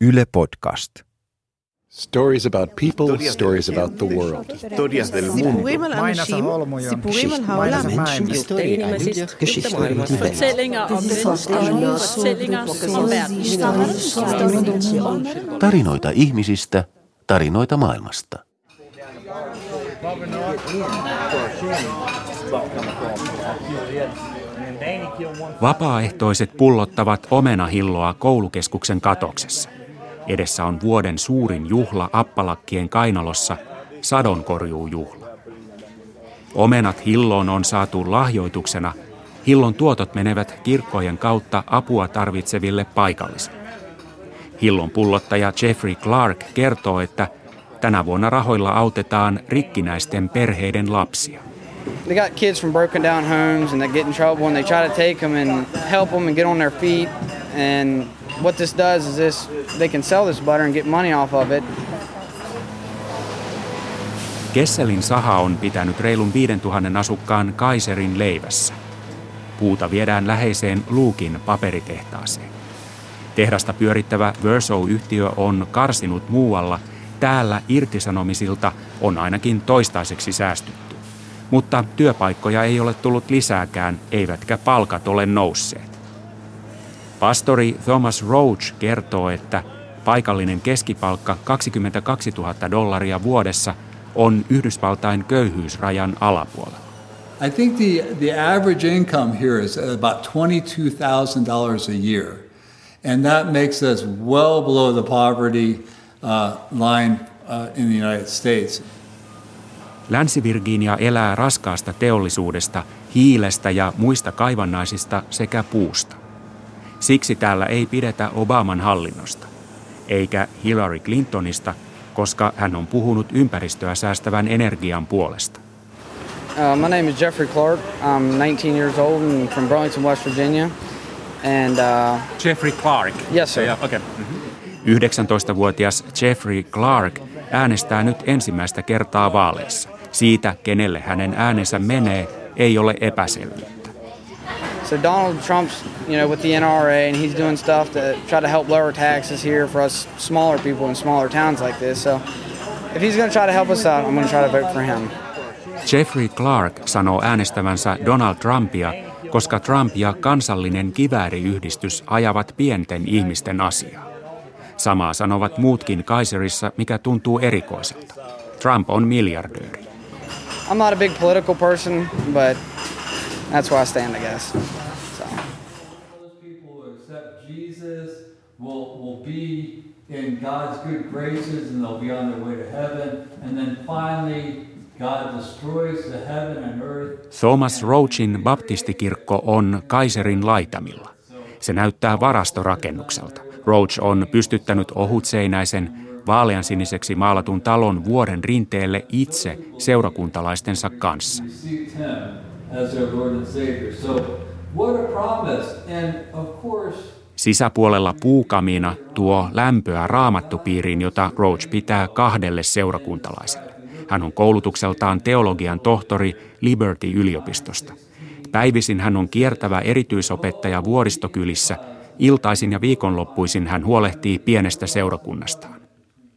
Yle Podcast. Stories about people, stories about the world. Historias del mundo. Tarinoita ihmisistä, tarinoita maailmasta. Vapaaehtoiset pullottavat omenahilloa koulukeskuksen katoksessa. Edessä on vuoden suurin juhla Appalakkien kainalossa, sadonkorjuujuhla. Omenat hilloon on saatu lahjoituksena. Hillon tuotot menevät kirkkojen kautta apua tarvitseville paikallisille. Hillon pullottaja Jeffrey Clark kertoo, että tänä vuonna rahoilla autetaan rikkinäisten perheiden lapsia. They got kids from broken down homes and they get in trouble and they try to take them and help them and get on their feet. And what this does is this they can sell this butter and get money off of it. Kesselin saha on pitänyt reilun 5000 asukkaan Kaiserin leivässä. Puuta viedään läheiseen Luukin paperitehtaaseen. Tehdasta pyörittävä Verso-yhtiö on karsinut muualla. Täällä irtisanomisilta on ainakin toistaiseksi säästytty. Mutta työpaikkoja ei ole tullut lisääkään, eivätkä palkat ole nousseet. Pastori Thomas Roach kertoo, että paikallinen keskipalkka 22 000 dollaria vuodessa on Yhdysvaltain köyhyysrajan alapuolella. I think the, the average income here is about $22,000 a year. And that makes us well below the poverty uh, line uh, in the United States. Länsi-Virginia elää raskaasta teollisuudesta, hiilestä ja muista kaivannaisista sekä puusta. Siksi täällä ei pidetä Obaman hallinnosta, eikä Hillary Clintonista, koska hän on puhunut ympäristöä säästävän energian puolesta. Uh, my name is Jeffrey Clark. I'm 19 years old and from Burlington, West Virginia. And uh, Jeffrey Clark. yes, sir. Okay. 19-vuotias Jeffrey Clark äänestää nyt ensimmäistä kertaa vaaleissa. Siitä, kenelle hänen äänensä menee, ei ole epäselvyyttä. So Donald Trump's, you know, with the NRA, and he's doing stuff to try to help lower taxes here for us smaller people in smaller towns like this. So if he's going to try to help us out, I'm going to try to vote for him. Jeffrey Clark sanoo äänestävänsä Donald Trumpia, koska Trump ja kansallinen kivääriyhdistys ajavat pienten ihmisten asiaa. Samaa sanovat muutkin Kaiserissa, mikä tuntuu erikoiselta. Trump on miljardööri. I'm not a big political person, but that's where I stand, I guess. So. Those people who accept Jesus will, will be in God's good graces and they'll be on their way to heaven. And then finally, God destroys the heaven and earth. Thomas Roachin baptistikirkko on Kaiserin laitamilla. Se näyttää varastorakennukselta. Roach on pystyttänyt ohutseinäisen, vaaleansiniseksi maalatun talon vuoren rinteelle itse seurakuntalaistensa kanssa. As their Lord and Savior. So what a promise. And of course, Sisäpuolella puukamina tuo lämpöä raamattupiiriin, jota Roach pitää kahdelle seurakuntalaiselle. Hän on koulutukseltaan teologian tohtori Liberty-yliopistosta. Päivisin hän on kiertävä erityisopettaja vuoristokylissä. Iltaisin ja viikonloppuisin hän huolehtii pienestä seurakunnastaan.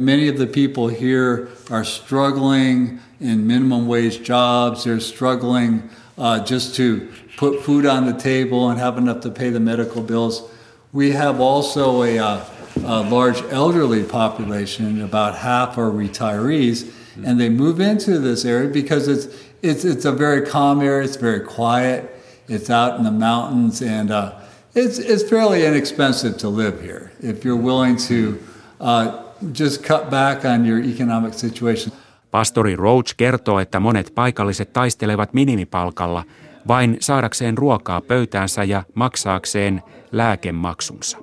Many of the people here are struggling in minimum wage jobs. They're struggling uh, just to put food on the table and have enough to pay the medical bills. We have also a, uh, a large elderly population. About half are retirees, and they move into this area because it's it's it's a very calm area. It's very quiet. It's out in the mountains, and uh, it's it's fairly inexpensive to live here if you're willing to. Uh, just cut back on your economic situation. Pastori Roach kertoo, että monet paikalliset taistelevat minimipalkalla vain saadakseen ruokaa pöytäänsä ja maksaakseen lääkemaksunsa.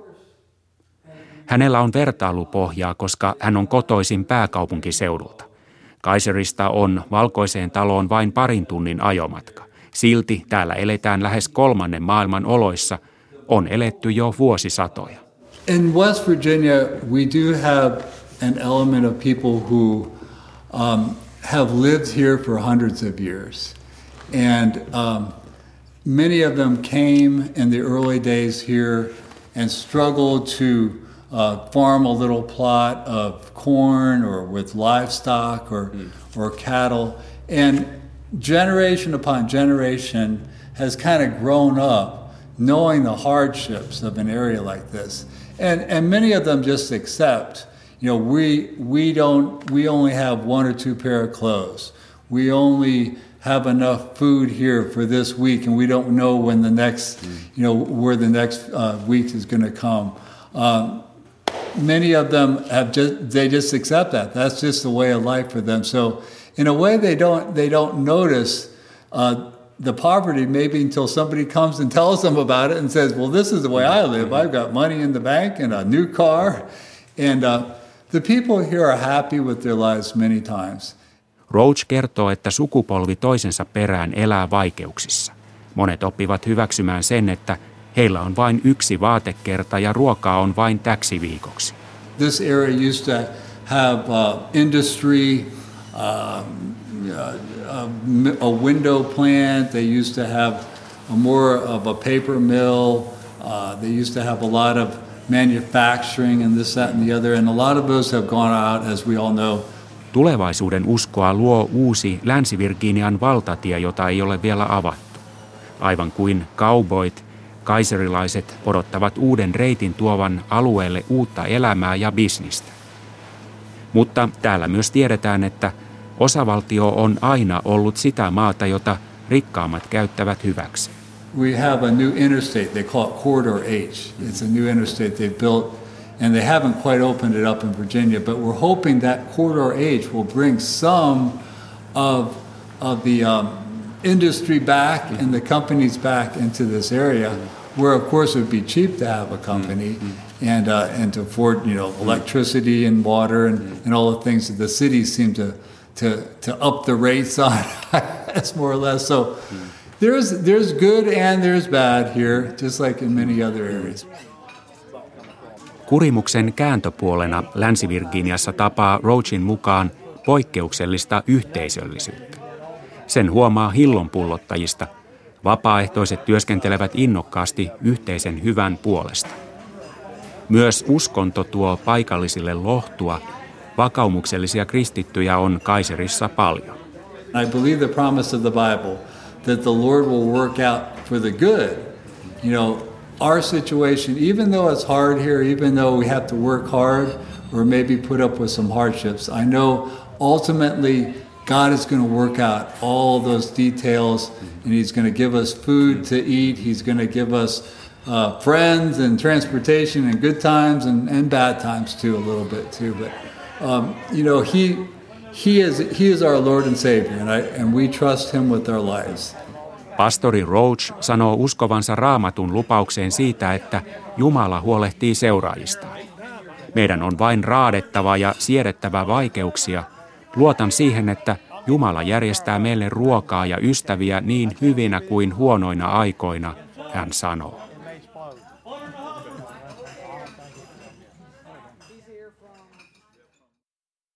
Hänellä on vertailupohjaa, koska hän on kotoisin pääkaupunkiseudulta. Kaiserista on valkoiseen taloon vain parin tunnin ajomatka. Silti täällä eletään lähes kolmannen maailman oloissa. On eletty jo vuosisatoja. In West Virginia, we do have an element of people who um, have lived here for hundreds of years. And um, many of them came in the early days here and struggled to uh, farm a little plot of corn or with livestock or, mm. or cattle. And generation upon generation has kind of grown up knowing the hardships of an area like this. And, and many of them just accept, you know, we, we, don't, we only have one or two pair of clothes. We only have enough food here for this week, and we don't know when the next, mm. you know, where the next uh, week is going to come. Um, many of them have just they just accept that. That's just the way of life for them. So, in a way, they don't they don't notice. Uh, the poverty maybe until somebody comes and tells them about it and says, "Well, this is the way I live. I've got money in the bank and a new car," and uh, the people here are happy with their lives many times. Roach kertoo, että sukupolvi toisensa perään elää vaikeuksissa. Monet oppivat hyväksymään sen, että heillä on vain yksi vaatekerta ja ruokaa on vain täksi viikoksi. This area used to have uh, industry, uh, a window plant. They used to have a more of a paper mill. Uh, they used to have a lot of manufacturing and this, that, and the other. And a lot of those have gone out, as we all know, Tulevaisuuden uskoa luo uusi Länsi-Virginian valtatie, jota ei ole vielä avattu. Aivan kuin cowboyt, kaiserilaiset odottavat uuden reitin tuovan alueelle uutta elämää ja bisnistä. Mutta täällä myös tiedetään, että osavaltio on aina ollut sitä maata, jota rikkaammat käyttävät hyväksi. We have a new interstate, they call it Corridor H. It's a new interstate they've built and they haven't quite opened it up in Virginia, but we're hoping that Corridor H will bring some of, of the um, industry back and the companies back into this area, where of course it would be cheap to have a company and, uh, and to afford you know electricity and water and, and all the things that the cities seem to, to, to up the rates on. That's more or less. So there's, there's good and there's bad here, just like in many other areas. Kurimuksen kääntöpuolena Länsi-Virginiassa tapaa Roachin mukaan poikkeuksellista yhteisöllisyyttä. Sen huomaa hillonpullottajista. Vapaaehtoiset työskentelevät innokkaasti yhteisen hyvän puolesta. Myös uskonto tuo paikallisille lohtua. Vakaumuksellisia kristittyjä on Kaiserissa paljon. I believe the promise of the Bible that the Lord will work out for the good. You know, our situation, even though it's hard here, even though we have to work hard or maybe put up with some hardships, I know ultimately God is going to work out all those details and He's going to give us food to eat. He's going to give us uh, friends and transportation and good times and, and bad times too, a little bit too. But, um, you know, He. He is, he is our Lord and Savior, and, I, and we trust Him with our lives. Pastori Roach sanoo uskovansa raamatun lupaukseen siitä, että Jumala huolehtii seuraajistaan. Meidän on vain raadettava ja siedettävä vaikeuksia. Luotan siihen, että Jumala järjestää meille ruokaa ja ystäviä niin hyvinä kuin huonoina aikoina, hän sanoo.